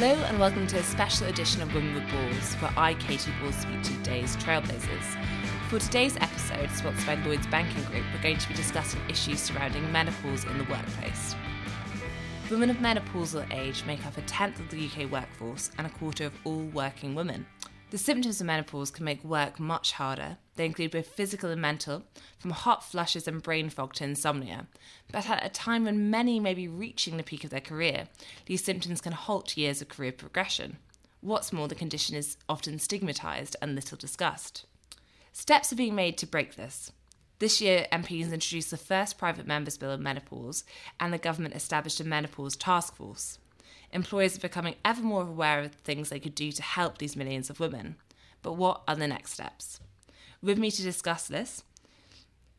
Hello and welcome to a special edition of Women with Balls, where I, Katy Balls, speak to today's trailblazers. For today's episode, sponsored by Lloyds Banking Group, we're going to be discussing issues surrounding menopause in the workplace. Women of menopausal age make up a tenth of the UK workforce and a quarter of all working women. The symptoms of menopause can make work much harder. They include both physical and mental, from hot flushes and brain fog to insomnia. But at a time when many may be reaching the peak of their career, these symptoms can halt years of career progression. What's more, the condition is often stigmatised and little discussed. Steps are being made to break this. This year, MPs introduced the first private members' bill on menopause, and the government established a menopause task force. Employers are becoming ever more aware of things they could do to help these millions of women. But what are the next steps? With me to discuss this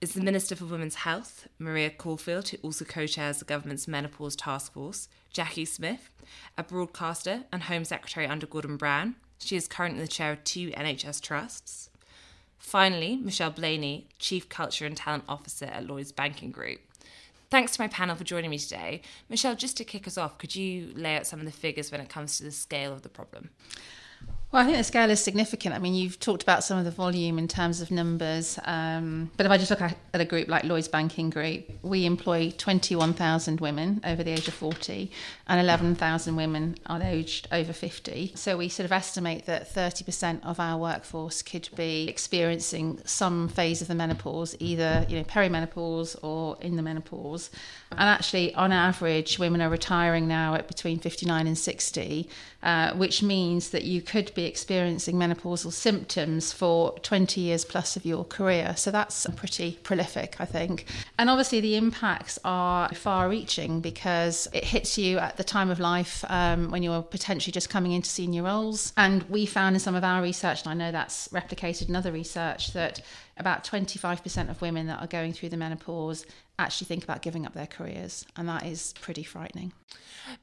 is the Minister for Women's Health, Maria Caulfield, who also co chairs the government's menopause task force, Jacqui Smith, a broadcaster and Home Secretary under Gordon Brown. She is currently the chair of two NHS trusts. Finally, Michelle Blaney, Chief Culture and Talent Officer at Lloyds Banking Group. Thanks to my panel for joining me today. Michelle, just to kick us off, could you lay out some of the figures when it comes to the scale of the problem? Well, I think the scale is significant. I mean, you've talked about some of the volume in terms of numbers, um, but if I just look at a group like Lloyds Banking Group, we employ 21,000 women over the age of 40 and 11,000 women are aged over 50. So we sort of estimate that 30% of our workforce could be experiencing some phase of the menopause, either you know perimenopause or in the menopause. And actually, on average, women are retiring now at between 59 and 60, uh, which means that you could be experiencing menopausal symptoms for 20 years plus of your career. So that's pretty prolific, I think. And obviously, the impacts are far reaching because it hits you at the time of life um, when you're potentially just coming into senior roles. And we found in some of our research, and I know that's replicated in other research, that about 25% of women that are going through the menopause actually think about giving up their careers. And that is pretty frightening.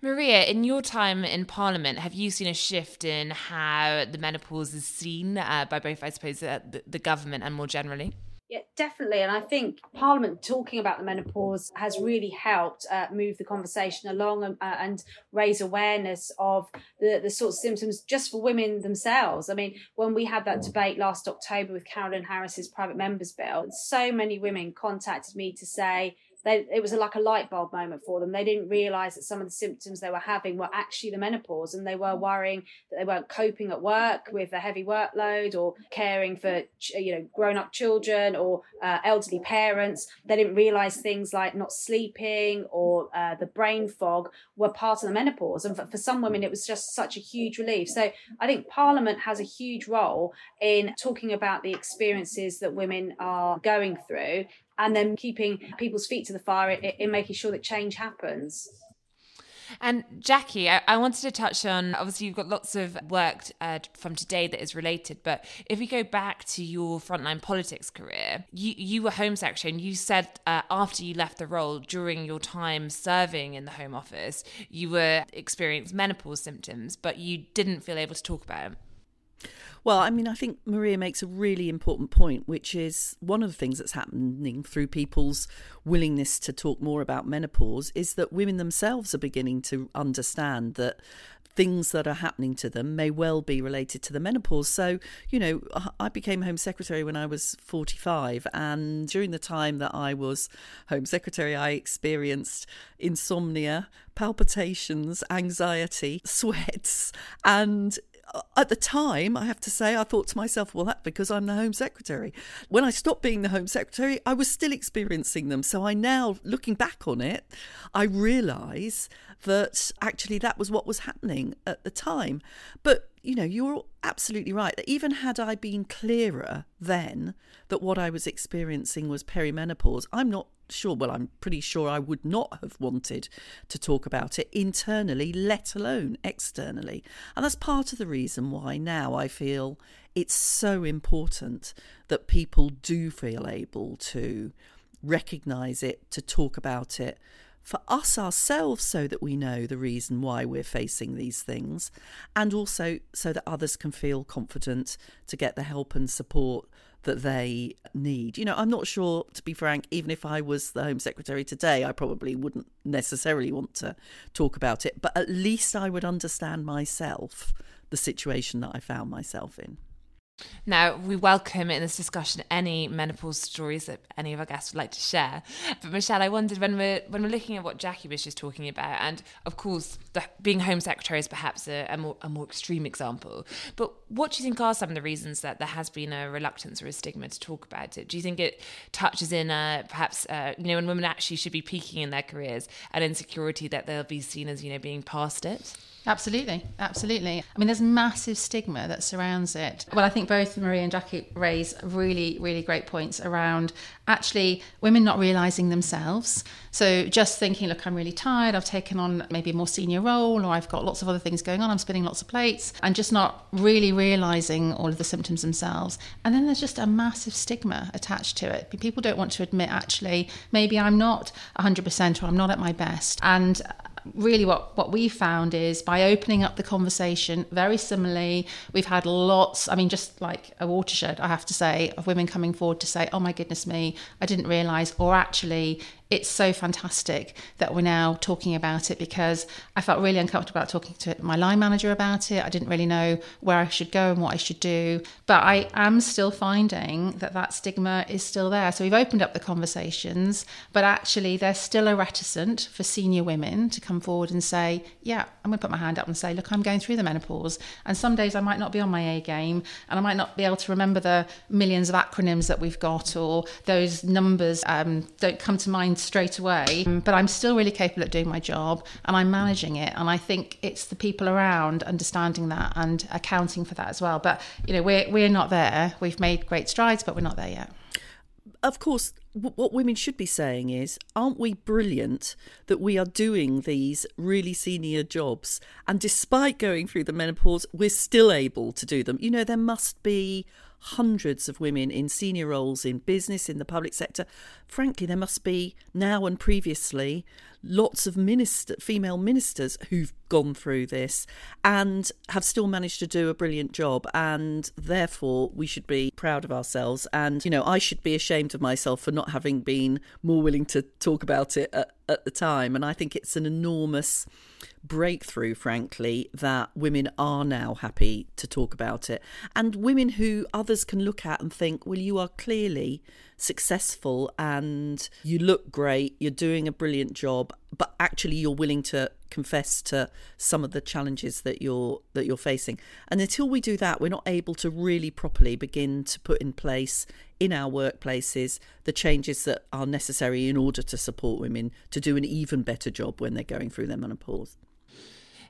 Maria, in your time in Parliament, have you seen a shift in how the menopause is seen uh, by both, I suppose, uh, the, the government and more generally? Yeah, definitely. And I think Parliament talking about the menopause has really helped uh, move the conversation along and, uh, and, raise awareness of the, the sorts of symptoms just for women themselves. I mean, when we had that debate last October with Carolyn Harris's private members bill, so many women contacted me to say, they, it was like a light bulb moment for them. They didn't realize that some of the symptoms they were having were actually the menopause, and they were worrying that they weren't coping at work with a heavy workload or caring for you know grown up children or uh, elderly parents. They didn't realize things like not sleeping or uh, the brain fog were part of the menopause, and for, for some women it was just such a huge relief. So I think Parliament has a huge role in talking about the experiences that women are going through and then keeping people's feet to the fire in, in making sure that change happens. And Jacqui, I, I, wanted to touch on obviously you've got lots of work uh, from today that is related, but if we go back to your frontline politics career, you, you were Home Secretary and you said uh, after you left the role during your time serving in the Home Office, you were experiencing menopause symptoms, but you didn't feel able to talk about it. Well, I mean, I think Maria makes a really important point, which is one of the things that's happening through people's willingness to talk more about menopause is that women themselves are beginning to understand that things that are happening to them may well be related to the menopause. So, you know, I became Home Secretary when I was 45, and during the time that I was Home Secretary, I experienced insomnia, palpitations, anxiety, sweats, and at the time, I have to say, I thought to myself, well, that's because I'm the Home Secretary. When I stopped being the Home Secretary, I was still experiencing them. So I now, looking back on it, I realise that actually that was what was happening at the time. But, you know, you're absolutely right. That even had I been clearer then that what I was experiencing was perimenopause, I'm not sure, well, I'm pretty sure I would not have wanted to talk about it internally, let alone externally. And that's part of the reason why now I feel it's so important that people do feel able to recognize it, to talk about it. For us ourselves, so that we know the reason why we're facing these things, and also so that others can feel confident to get the help and support that they need. You know, I'm not sure, to be frank, even if I was the Home Secretary today, I probably wouldn't necessarily want to talk about it, but at least I would understand myself the situation that I found myself in. Now, we welcome in this discussion any menopause stories that any of our guests would like to share. But Michelle, I wondered when we're when we're looking at what Jacqui was just talking about, and of course, the, being Home Secretary is perhaps a, a, more a more extreme example. But what do you think are some of the reasons that there has been a reluctance or a stigma to talk about it? Do you think it touches in uh, perhaps uh, you know when women actually should be peaking in their careers, an insecurity that they'll be seen as you know being past it? Absolutely, absolutely. I mean, there's massive stigma that surrounds it. Well, I think both Marie and Jackie raise really, really great points around actually women not realizing themselves. So just thinking, look, I'm really tired, I've taken on maybe a more senior role, or I've got lots of other things going on, I'm spinning lots of plates, and just not really realizing all of the symptoms themselves. And then there's just a massive stigma attached to it. People don't want to admit, actually, maybe I'm not 100% or I'm not at my best. And really what what we found is by opening up the conversation very similarly we've had lots i mean just like a watershed i have to say of women coming forward to say oh my goodness me i didn't realize or actually it's so fantastic that we're now talking about it because I felt really uncomfortable about talking to my line manager about it. I didn't really know where I should go and what I should do. But I am still finding that that stigma is still there. So we've opened up the conversations, but actually there's still a reticent for senior women to come forward and say, yeah, I'm going to put my hand up and say, look, I'm going through the menopause. And some days I might not be on my A game and I might not be able to remember the millions of acronyms that we've got or those numbers um, don't come to mind straight away, um, but I'm still really capable at doing my job and I'm managing it. And I think it's the people around understanding that and accounting for that as well. But, you know, we're, we're not there. We've made great strides, but we're not there yet. Of course, what women should be saying is, aren't we brilliant that we are doing these really senior jobs? And despite going through the menopause, we're still able to do them. You know, there must be hundreds of women in senior roles in business, in the public sector. Frankly, there must be now and previously lots of minister, female ministers who've gone through this and have still managed to do a brilliant job. And therefore, we should be proud of ourselves. And, you know, I should be ashamed of myself for not having been more willing to talk about it at, at the time. And I think it's an enormous breakthrough, frankly, that women are now happy to talk about it. And women who others can look at and think, well, you are clearly successful and you look great, you're doing a brilliant job, but actually you're willing to confess to some of the challenges that you're that you're facing. And until we do that, we're not able to really properly begin to put in place in our workplaces the changes that are necessary in order to support women to do an even better job when they're going through their menopause.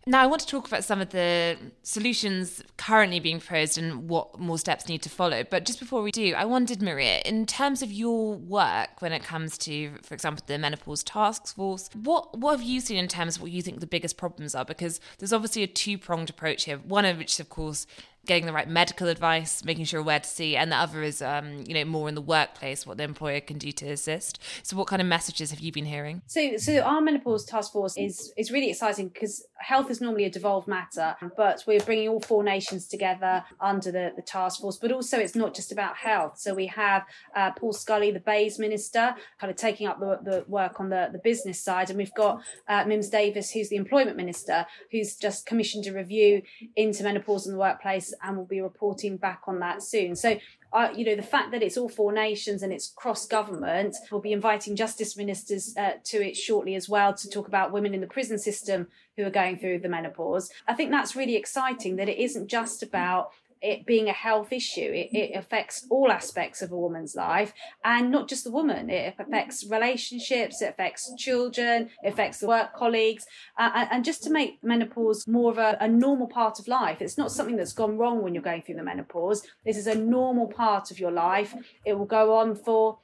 Now, I want to talk about some of the solutions currently being proposed and what more steps need to follow. But just before we do, I wondered, Maria, in terms of your work when it comes to, for example, the menopause task force, what what have you seen in terms of what you think the biggest problems are? Because there's obviously a two pronged approach here. One of which, of course, getting the right medical advice, making sure where to see, and the other is, um, you know, more in the workplace, what the employer can do to assist. So, what kind of messages have you been hearing? So, so our menopause task force is is really exciting because health is normally a devolved matter, but we're bringing all four nations together under the, the task force. But also, it's not just about health. So we have uh, Paul Scully, the BEIS minister, kind of taking up the, the work on the, the business side, and we've got uh, Mims Davies, who's the employment minister, who's just commissioned a review into menopause in the workplace and we'll be reporting back on that soon. So uh, you know, the fact that it's all four nations and it's cross government, we'll be inviting justice ministers uh, to it shortly as well to talk about women in the prison system who are going through the menopause. I think that's really exciting that it isn't just about it being a health issue. It, it, affects all aspects of a woman's life and not just the woman. It affects relationships, it affects children, it affects the work colleagues. Uh, and just to make menopause more of a, a normal part of life, it's not something that's gone wrong when you're going through the menopause. This is a normal part of your life. It will go on for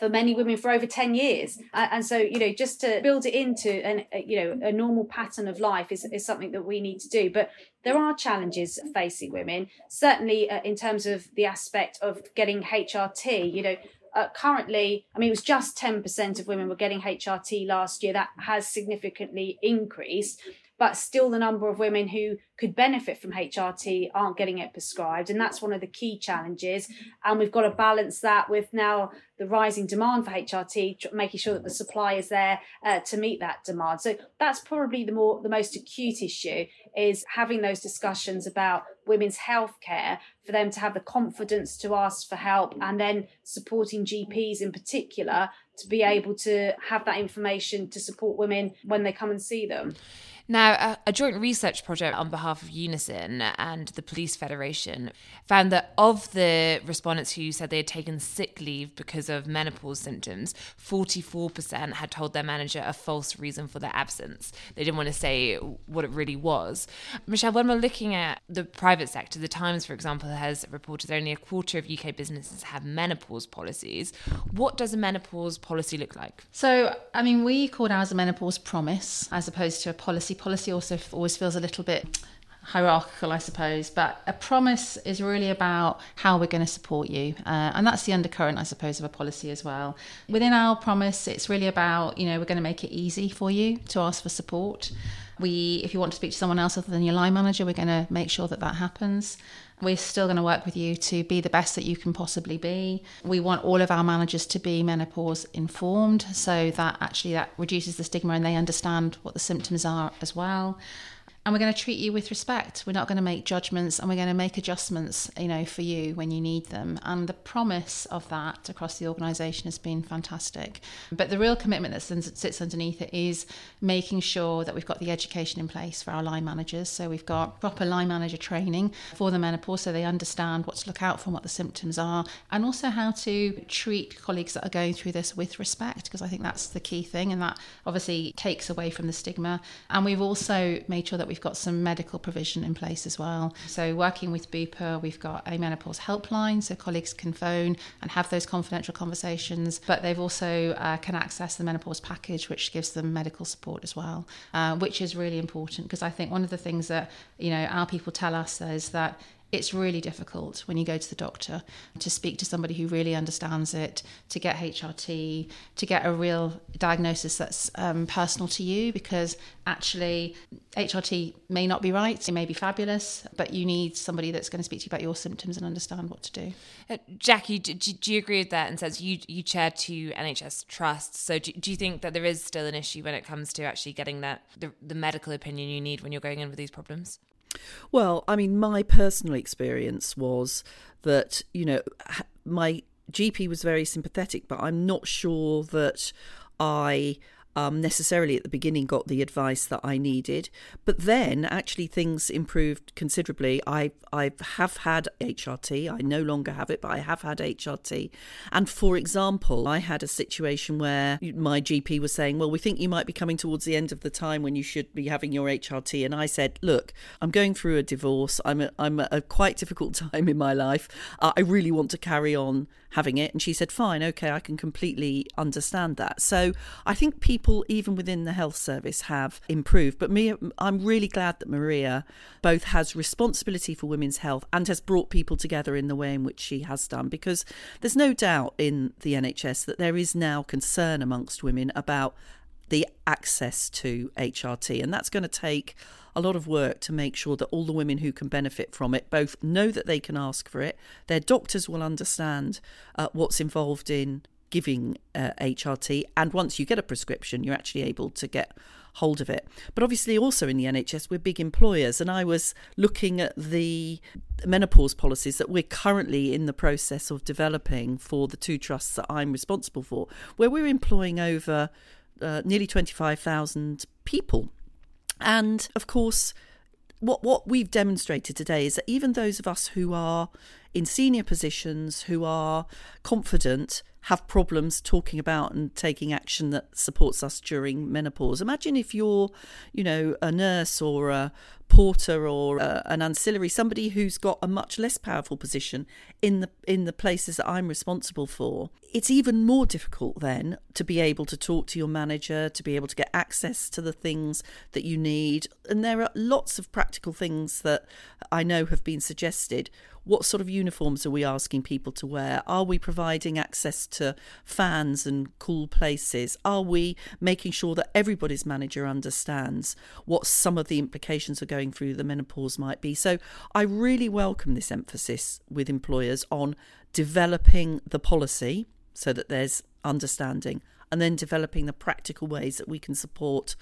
for many women for over 10 years and so you know just to build it into an you know a normal pattern of life is, is something that we need to do but there are challenges facing women certainly uh, in terms of the aspect of getting hrt you know uh, currently, I mean, it was just 10% of women were getting HRT last year. That has significantly increased. But still the number of women who could benefit from HRT aren't getting it prescribed. And that's one of the key challenges. And we've got to balance that with now the rising demand for HRT, making sure that the supply is there uh, to meet that demand. So that's probably the more the most acute issue is having those discussions about women's health care for them to have the confidence to ask for help and then supporting GPs in particular to be able to have that information to support women when they come and see them. Now, a, joint research project on behalf of Unison and the Police Federation found that of the respondents who said they had taken sick leave because of menopause symptoms, 44% had told their manager a false reason for their absence. They didn't want to say what it really was. Michelle, when we're looking at the private sector, The Times, for example, has reported that only a quarter of UK businesses have menopause policies. What does a menopause policy look like? So, I mean, we called ours a menopause promise as opposed to a policy policy also always feels a little bit hierarchical, I suppose. But a promise is really about how we're going to support you. Uh, and that's the undercurrent, I suppose, of a policy as well. Within our promise, it's really about, you know, we're going to make it easy for you to ask for support. We, if you want to speak to someone else other than your line manager, we're going to make sure that that happens. We're still going to work with you to be the best that you can possibly be. We want all of our managers to be menopause informed so that actually that reduces the stigma and they understand what the symptoms are as well and we're going to treat you with respect. We're not going to make judgments and we're going to make adjustments, you know, for you when you need them. And the promise of that across the organisation has been fantastic. But the real commitment that sits underneath it is making sure that we've got the education in place for our line managers. So we've got proper line manager training for the menopause so they understand what to look out for and what the symptoms are, and also how to treat colleagues that are going through this with respect, because I think that's the key thing. And that obviously takes away from the stigma. And we've also made sure that we've got some medical provision in place as well. So, working with Bupa, we've got a menopause helpline so colleagues can phone and have those confidential conversations, but they've also uh, can access the menopause package, which gives them medical support as well, uh, which is really important because I think one of the things that you know our people tell us is that it's really difficult when you go to the doctor to speak to somebody who really understands it, to get HRT, to get a real diagnosis that's um, personal to you because actually HRT may not be right, it may be fabulous, but you need somebody that's going to speak to you about your symptoms and understand what to do. Uh, Jacqui, do, do, you agree with that? And says you you chair two NHS trusts, so do, do you think that there is still an issue when it comes to actually getting that the, the medical opinion you need when you're going in with these problems? Well, I mean, my personal experience was that, you know, my GP was very sympathetic, but I'm not sure that I um, necessarily at the beginning got the advice that I needed, but then actually things improved considerably. I I have had HRT. I no longer have it, but I have had HRT. And for example, I had a situation where my GP was saying, "Well, we think you might be coming towards the end of the time when you should be having your HRT." And I said, "Look, I'm going through a divorce. I'm a, I'm a quite difficult time in my life. I really want to carry on having it." And she said, "Fine, okay, I can completely understand that." So I think people even within the health service, have improved. But me, I'm really glad that Maria both has responsibility for women's health and has brought people together in the way in which she has done. Because there's no doubt in the NHS that there is now concern amongst women about the access to HRT, and that's going to take a lot of work to make sure that all the women who can benefit from it both know that they can ask for it, their doctors will understand uh, what's involved in giving uh, HRT. And once you get a prescription, you're actually able to get hold of it. But obviously, also in the NHS, we're big employers. And I was looking at the menopause policies that we're currently in the process of developing for the two trusts that I'm responsible for, where we're employing over uh, nearly 25,000 people. And of course, what what we've demonstrated today is that even those of us who are in senior positions, who are confident, have problems talking about and taking action that supports us during menopause. Imagine if you're, you know, a nurse or a porter or uh, an ancillary, somebody who's got a much less powerful position in the in the places that I'm responsible for, it's even more difficult then to be able to talk to your manager, to be able to get access to the things that you need. And there are lots of practical things that I know have been suggested what sort of uniforms are we asking people to wear? Are we providing access to fans and cool places? Are we making sure that everybody's manager understands what some of the implications are going through the menopause might be? So I really welcome this emphasis with employers on developing the policy so that there's understanding and then developing the practical ways that we can support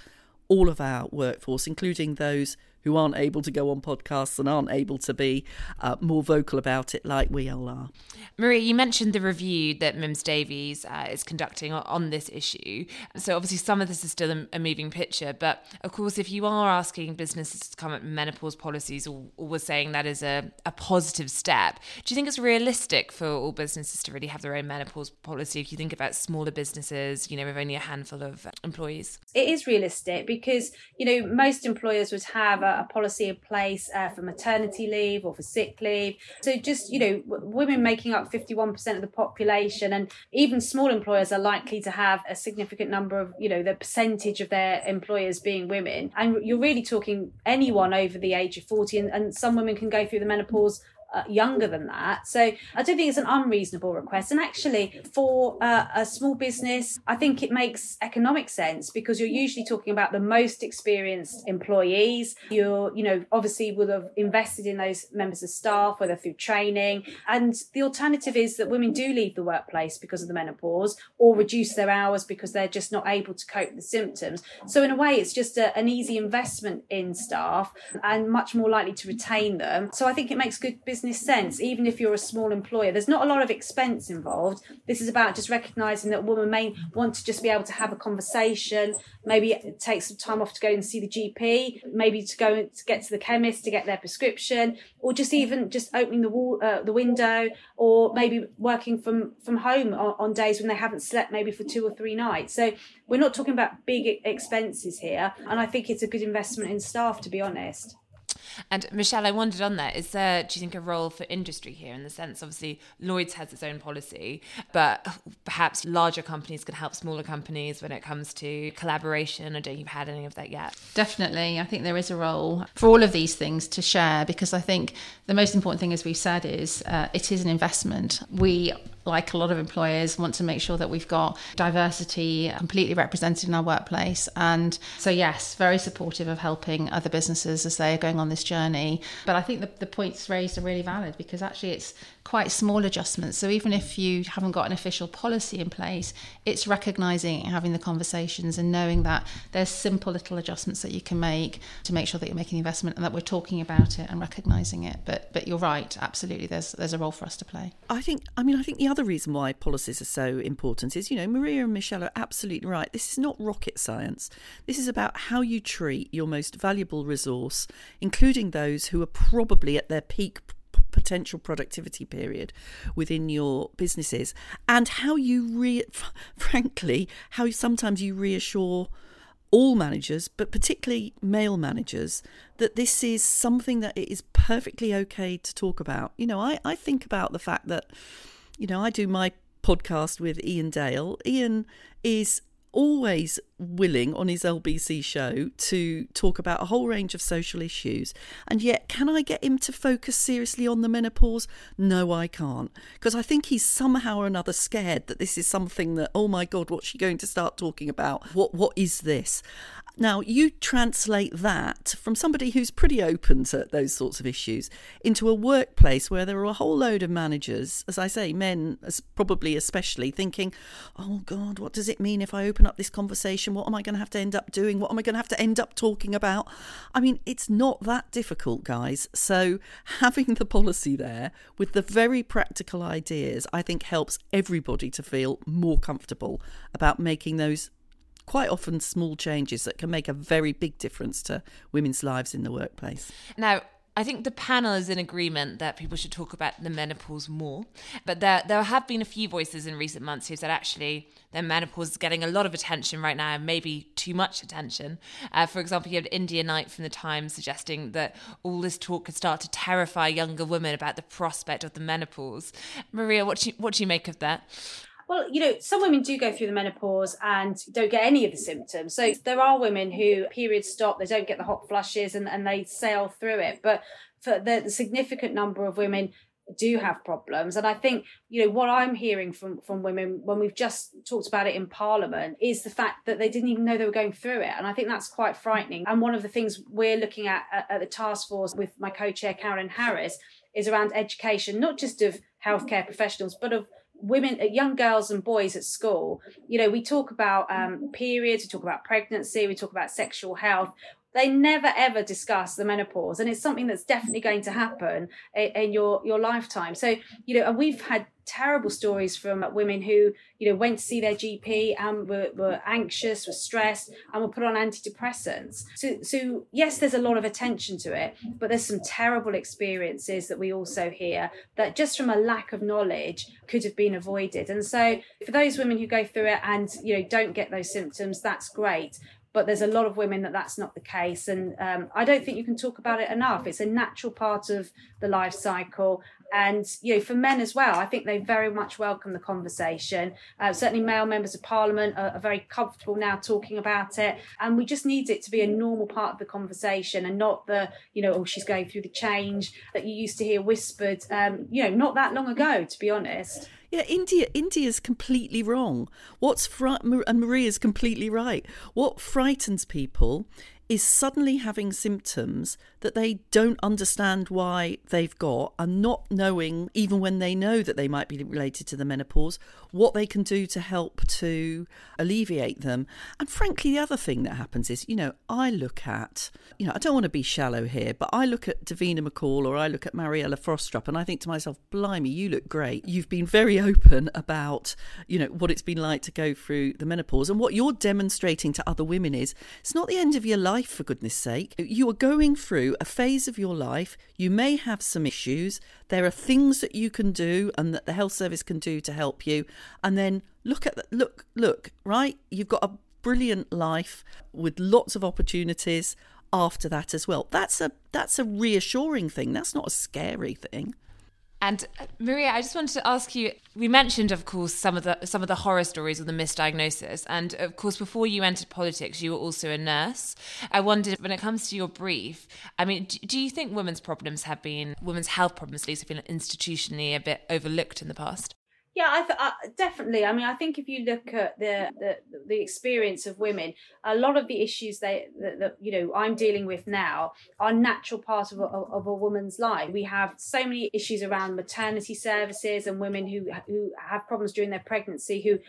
all of our workforce, including those who aren't able to go on podcasts and aren't able to be uh, more vocal about it like we all are. Maria, you mentioned the review that Mims Davies uh, is conducting on this issue. So obviously some of this is still a, a, moving picture, but of course if you are asking businesses to come up with menopause policies or, or was saying that is a, a positive step, do you think it's realistic for all businesses to really have their own menopause policy if you think about smaller businesses, you know, with only a handful of employees? It is realistic because, you know, most employers would have a, a policy in place uh, for maternity leave or for sick leave. So just, you know, women making up 51% of the population and even small employers are likely to have a significant number of, you know, the percentage of their employers being women. And you're really talking anyone over the age of 40 and, and some women can go through the menopause uh, younger than that. So I don't think it's an unreasonable request. And actually, for uh, a small business, I think it makes economic sense because you're usually talking about the most experienced employees. You're, you know, obviously would have invested in those members of staff, whether through training. And the alternative is that women do leave the workplace because of the menopause or reduce their hours because they're just not able to cope with the symptoms. So in a way, it's just a, an easy investment in staff and much more likely to retain them. So I think it makes good business business sense, even if you're a small employer. There's not a lot of expense involved. This is about just recognizing that a woman may want to just be able to have a conversation, maybe take some time off to go and see the GP, maybe to go to get to the chemist to get their prescription, or just even just opening the wall, uh, the window, or maybe working from from home on, on days when they haven't slept maybe for two or three nights. So we're not talking about big expenses here, and I think it's a good investment in staff, to be honest. And Michelle, I wondered on that: is there, do you think, a role for industry here in the sense, obviously, Lloyds has its own policy, but perhaps larger companies can help smaller companies when it comes to collaboration? Or don't you've had any of that yet? Definitely. I think there is a role for all of these things to share because I think the most important thing, as we've said, is uh, it is an investment. We like a lot of employers, want to make sure that we've got diversity completely represented in our workplace. And so, yes, very supportive of helping other businesses as they are going on this journey. But I think the, the points raised are really valid because actually it's quite small adjustments. So even if you haven't got an official policy in place, it's recognizing having the conversations and knowing that there's simple little adjustments that you can make to make sure that you're making the investment and that we're talking about it and recognizing it. But but you're right, absolutely there's there's a role for us to play. I think I mean I think the other reason why policies are so important is, you know, Maria and Michelle are absolutely right. This is not rocket science. This is about how you treat your most valuable resource, including those who are probably at their peak potential productivity period within your businesses and how you re- frankly how sometimes you reassure all managers but particularly male managers that this is something that it is perfectly okay to talk about. You know i, I think about the fact that you know i do my podcast with Iain Dale. Iain is always willing on his LBC show to talk about a whole range of social issues. And yet, can I get him to focus seriously on the menopause? No, I can't. Because I think he's somehow or another scared that this is something that, oh my God, what's she going to start talking about? What What is this? Now, you translate that from somebody who's pretty open to those sorts of issues into a workplace where there are a whole load of managers, as I say, men probably especially, thinking, oh God, what does it mean if I open up this conversation? What am I going to have to end up doing? What am I going to have to end up talking about? I mean, it's not that difficult, guys. So, having the policy there with the very practical ideas, I think helps everybody to feel more comfortable about making those quite often small changes that can make a very big difference to women's lives in the workplace. Now, I think the panel is in agreement that people should talk about the menopause more. But there, there have been a few voices in recent months who said actually their menopause is getting a lot of attention right now, maybe too much attention. Uh, for example, you had India Knight from the Times suggesting that all this talk could start to terrify younger women about the prospect of the menopause. Maria, what do you, what do you make of that? Well, you know, some women do go through the menopause and don't get any of the symptoms. So there are women who periods stop, they don't get the hot flushes and, and they sail through it. But for the, the significant number of women do have problems and i think you know what i'm hearing from from women when we've just talked about it in parliament is the fact that they didn't even know they were going through it and i think that's quite frightening and one of the things we're looking at at, at the task force with my co-chair karen harris is around education not just of healthcare professionals but of women uh, young girls and boys at school you know we talk about um, periods we talk about pregnancy we talk about sexual health they never ever discuss the menopause and it's something that's definitely going to happen in, in your your lifetime. So you know and we've had terrible stories from women who you know went to see their gp and were, were anxious were stressed and were put on antidepressants. So so yes there's a lot of attention to it but there's some terrible experiences that we also hear that just from a lack of knowledge could have been avoided. And so for those women who go through it and you know don't get those symptoms that's great but there's a lot of women that that's not the case. And um, i don't think you can talk about it enough. It's a natural part of the life cycle. And you know for men as well i think they very much welcome the conversation. Uh, certainly male members of parliament are, are, very comfortable now talking about it. And we just need it to be a normal part of the conversation and not the you know oh she's going through the change that you used to hear whispered um, you know not that long ago to be honest yeah, India India's completely wrong. What's fr- and Maria's completely right. What frightens people is suddenly having symptoms that they don't understand why they've got and not knowing, even when they know that they might be related to the menopause, what they can do to help to alleviate them. And frankly, the other thing that happens is, you know, I look at, you know, I don't want to be shallow here, but I look at Davina McCall or I look at Mariella Frostrup and I think to myself, blimey, you look great. You've been very open about, you know, what it's been like to go through the menopause. And what you're demonstrating to other women is it's not the end of your life life, for goodness sake. You are going through a phase of your life. You may have some issues. There are things that you can do and that the health service can do to help you. And then look at look, look, right? You've got a brilliant life with lots of opportunities after that as well. That's a that's a reassuring thing. That's not a scary thing. And uh, Maria, I just wanted to ask you. We mentioned, of course, some of the some of the horror stories of the misdiagnosis, and of course, before you entered politics, you were also a nurse. I wondered, when it comes to your brief, I mean, do, do you think women's problems have been, women's health problems, at least, have been institutionally a bit overlooked in the past? Yeah, I, th- I, definitely. I mean, I think if you look at the, the the experience of women, a lot of the issues they that, that you know I'm dealing with now are natural part of a, of a woman's life. We have so many issues around maternity services and women who who have problems during their pregnancy who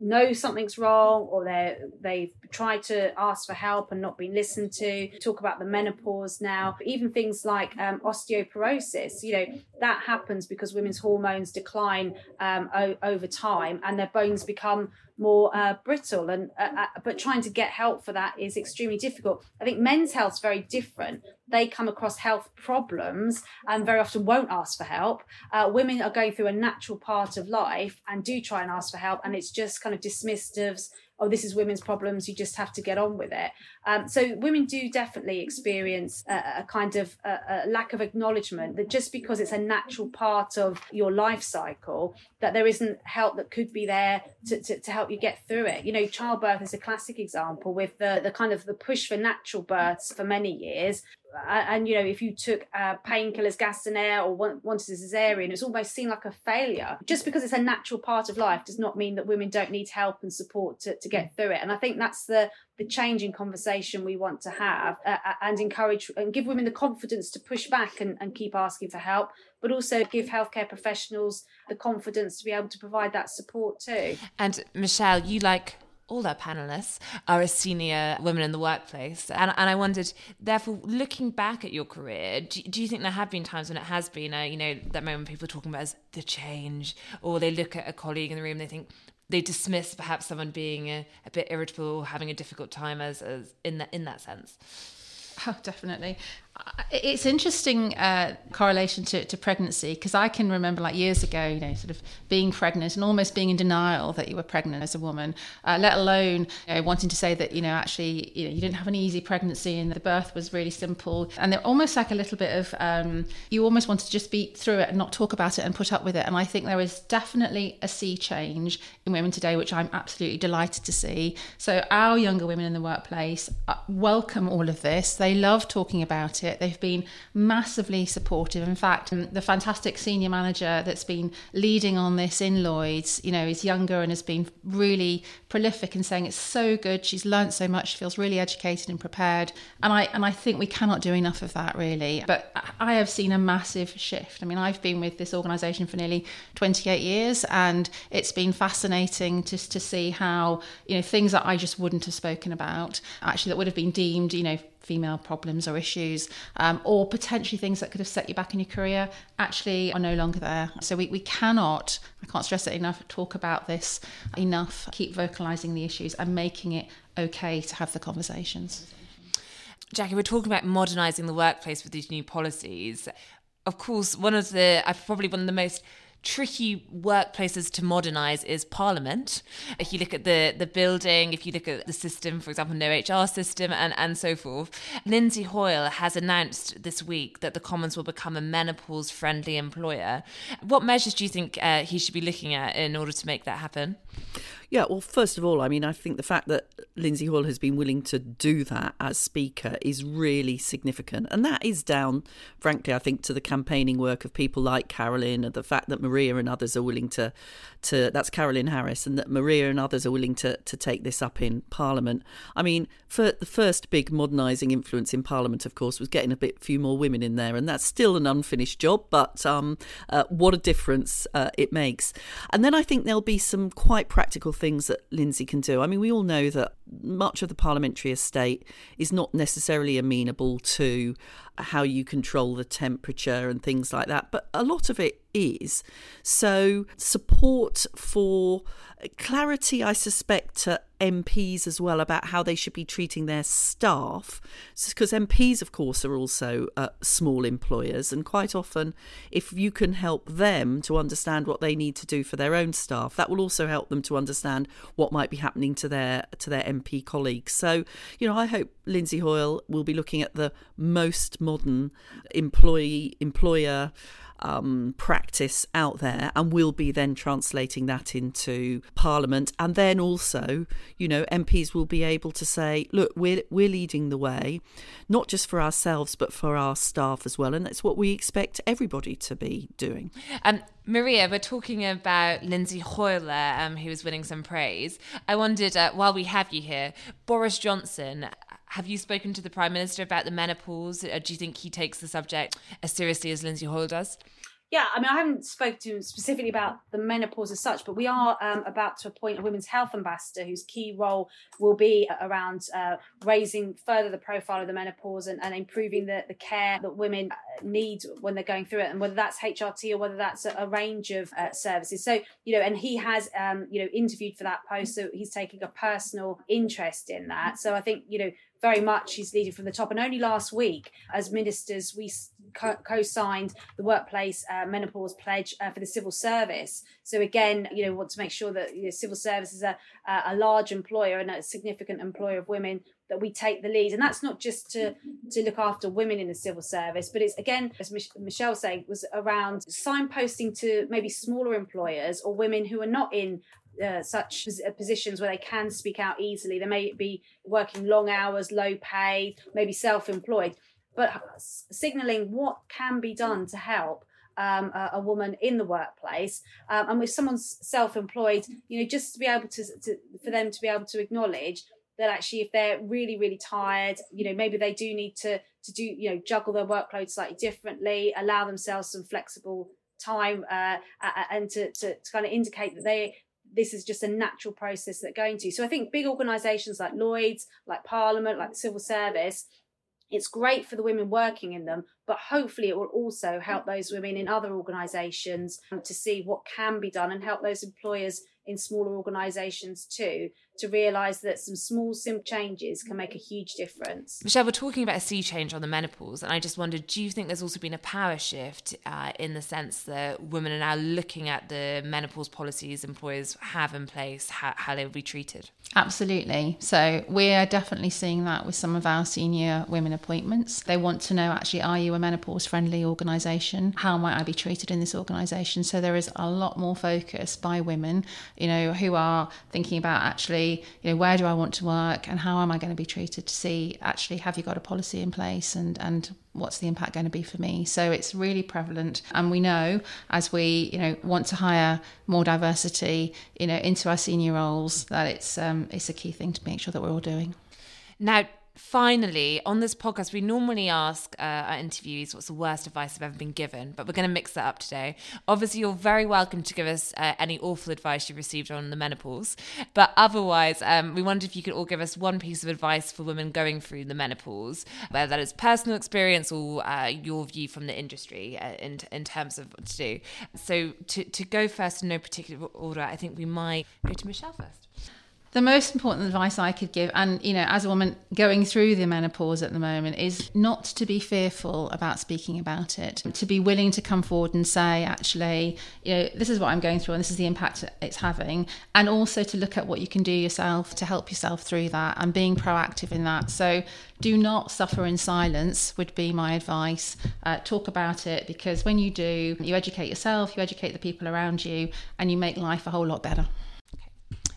know something's wrong or they they've tried to ask for help and not been listened to. Talk about the menopause now. Even things like um, osteoporosis you know that happens because women's hormones decline um, o- over time and their bones become more uh, brittle and uh, uh, but trying to get help for that is extremely difficult. I think men's health is very different. They come across health problems and very often won't ask for help. Uh, women are going through a natural part of life and do try and ask for help and it's just kind of dismissed as oh, this is women's problems, you just have to get on with it. Um, so women do definitely experience a, a kind of a, a, lack of acknowledgement that just because it's a natural part of your life cycle, that there isn't help that could be there to, to, to help you get through it. You know, childbirth is a classic example with the, the kind of the push for natural births for many years and you know if you took uh, painkillers gas and air or wanted a cesarean it's almost seen like a failure. Just because it's a natural part of life does not mean that women don't need help and support to, to get through it. And i think that's the the changing conversation we want to have uh, uh, and encourage and give women the confidence to push back and, and keep asking for help but also give healthcare professionals the confidence to be able to provide that support too. And michelle you like all our panelists are a senior women in the workplace. And, and I wondered, therefore, looking back at your career, do, do you think there have been times when it has been, a, you know, that moment people are talking about as the change, or they look at a colleague in the room they think, they dismiss perhaps someone being a, a bit irritable, having a difficult time as, as in that in that sense. Oh, definitely. It's interesting uh, correlation to, to pregnancy because I can remember like years ago, you know, sort of being pregnant and almost being in denial that you were pregnant as a woman, uh, let alone you know, wanting to say that you know actually you know you didn't have an easy pregnancy and the birth was really simple, and they're almost like a little bit of um, you almost want to just beat through it and not talk about it and put up with it. And I think there is definitely a sea change in women today, which I'm absolutely delighted to see. So our younger women in the workplace uh, welcome all of this. They love talking about it. They've been massively supportive. In fact, um, the fantastic senior manager that's been leading on this in Lloyds, you know, is younger and has been really prolific in saying it's so good. She's learnt so much. She feels really educated and prepared. And I and I think we cannot do enough of that really. But I have seen a massive shift. I mean, I've been with this organisation for nearly 28 years, and it's been fascinating to to see how you know things that I just wouldn't have spoken about actually that would have been deemed you know female problems or issues, um, or potentially things that could have set you back in your career, actually are no longer there. So we, we cannot, I can't stress it enough, talk about this enough, keep vocalizing the issues and making it okay to have the conversations. Jacqui, we're talking about modernising the workplace with these new policies. Of course, one of the, probably one of the most tricky workplaces to modernize is Parliament. If you look at the the building, if you look at the system, for example, no HR system, and and so forth. Lindsay Hoyle has announced this week that the Commons will become a menopause friendly employer. What measures do you think uh, he should be looking at in order to make that happen? Yeah, well, first of all, I mean, I think the fact that Lindsay Hoyle has been willing to do that as Speaker is really significant. And that is down, frankly, I think, to the campaigning work of people like Carolyn and the fact that Maria and others are willing to, to that's Carolyn Harris, and that Maria and others are willing to, to take this up in Parliament. I mean, for the first big modernising influence in Parliament, of course, was getting a bit few more women in there. And that's still an unfinished job, but um, uh, what a difference uh, it makes. And then I think there'll be some quite practical things things that Lindsay can do. I mean, we all know that much of the parliamentary estate is not necessarily amenable to how you control the temperature and things like that, but a lot of it is. So, support for clarity, I suspect, to MPs as well about how they should be treating their staff. Because MPs, of course, are also uh, small employers, and quite often, if you can help them to understand what they need to do for their own staff, that will also help them to understand what might be happening to their to their MP colleagues. So, you know, I hope Lindsay Hoyle will be looking at the most modern employee employer um, practice out there, and we'll be then translating that into Parliament. And then also, you know, MPs will be able to say, look, we're, we're leading the way, not just for ourselves, but for our staff as well. And that's what we expect everybody to be doing. Um, Maria, we're talking about Lindsay Hoyle, um, who is winning some praise. I wondered, uh, while we have you here, Boris Johnson, have you spoken to the Prime Minister about the menopause? Uh, do you think he takes the subject as seriously as Lindsay Hoyle does? Yeah, I mean, I haven't spoken to him specifically about the menopause as such, but we are um, about to appoint a women's health ambassador whose key role will be around uh, raising further the profile of the menopause and, and, improving the, the care that women uh, need when they're going through it, and whether that's HRT or whether that's a, a range of uh, services. So, you know, and he has, um, you know, interviewed for that post, so he's taking a personal interest in that. So I think, you know, very much he's leading from the top. And only last week, as ministers, we co signed the workplace uh, menopause pledge uh, for the civil service. So again, you know, we want to make sure that you know, civil service is a, a large employer and a significant employer of women that we take the lead and that's not just to to look after women in the civil service but it's again as Mich- michelle saying was around signposting to maybe smaller employers or women who are not in uh, such uh, positions where they can speak out easily. They may be working long hours, low pay, maybe self employed, but signaling what can be done to help. Um, a, a, woman in the workplace, um, and if someone's self-employed, you know, just to be able to, to, for them to be able to acknowledge that actually, if they're really, really tired, you know, maybe they do need to to do, you know, juggle their workload slightly differently, allow themselves some flexible time, uh, and to, to, to kind of indicate that they this is just a natural process that going to. So I think big organisations like Lloyds, like Parliament, like the civil service, it's great for the women working in them, but hopefully it will also help those women in other organisations to see what can be done and help those employers in smaller organisations too to realise that some small, simple changes can make a huge difference. Michelle, we're talking about a sea change on the menopause, and I just wondered do you think there's also been a power shift uh, in the sense that women are now looking at the menopause policies employers have in place, how, how they will be treated? Absolutely. So we're definitely seeing that with some of our senior women appointments. They want to know actually, are you a menopause friendly organisation? How might I be treated in this organisation? So there is a lot more focus by women, you know, who are thinking about actually, you know, where do I want to work and how am I going to be treated to see actually, have you got a policy in place and, and what's the impact going to be for me? So it's really prevalent and we know as we you know want to hire more diversity you know into our senior roles that it's um, it's a key thing to make sure that we're all doing. Now finally, on this podcast, we normally ask uh, our interviewees what's the worst advice they've ever been given, but we're going to mix that up today. Obviously, you're very welcome to give us uh, any awful advice you've received on the menopause, but otherwise, um, we wondered if you could all give us one piece of advice for women going through the menopause, whether that is personal experience or uh, your view from the industry uh, in, in terms of what to do. So, to, to go first in no particular order, I think we might go to Michelle first the most important advice I could give, and you know, as a woman going through the menopause at the moment, is not to be fearful about speaking about it. To be willing to come forward and say, actually, you know, this is what I'm going through, and this is the impact it's having, and also to look at what you can do yourself to help yourself through that, and being proactive in that. So, do not suffer in silence. Would be my advice. Uh, talk about it because when you do, you educate yourself, you educate the people around you, and you make life a whole lot better. Okay.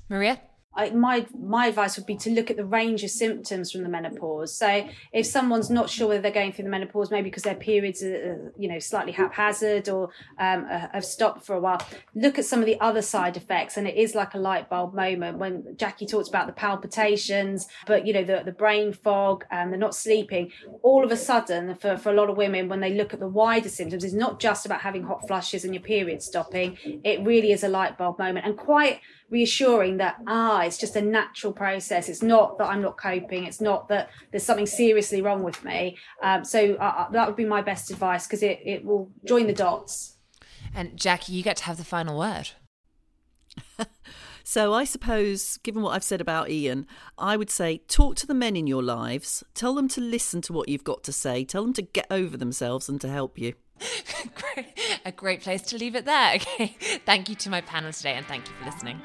Maria. I, my my advice would be to look at the range of symptoms from the menopause. So if someone's not sure whether they're going through the menopause, maybe because their periods are you know slightly haphazard or um, have stopped for a while, look at some of the other side effects, and it is like a light bulb moment when Jacqui talks about the palpitations, but you know the the brain fog and they're not sleeping. All of a sudden, for for a lot of women, when they look at the wider symptoms, it's not just about having hot flushes and your period stopping. It really is a light bulb moment and quite reassuring that ah it's just a natural process. It's not that i'm not coping. It's not that there's something seriously wrong with me. Um, so uh, uh that would be my best advice because it, it will join the dots. And Jacqui you get to have the final word. So, I suppose, given what I've said about Iain, I would say talk to the men in your lives, tell them to listen to what you've got to say, tell them to get over themselves and to help you. a great place to leave it there. Okay. Thank you to my panel today and thank you for listening.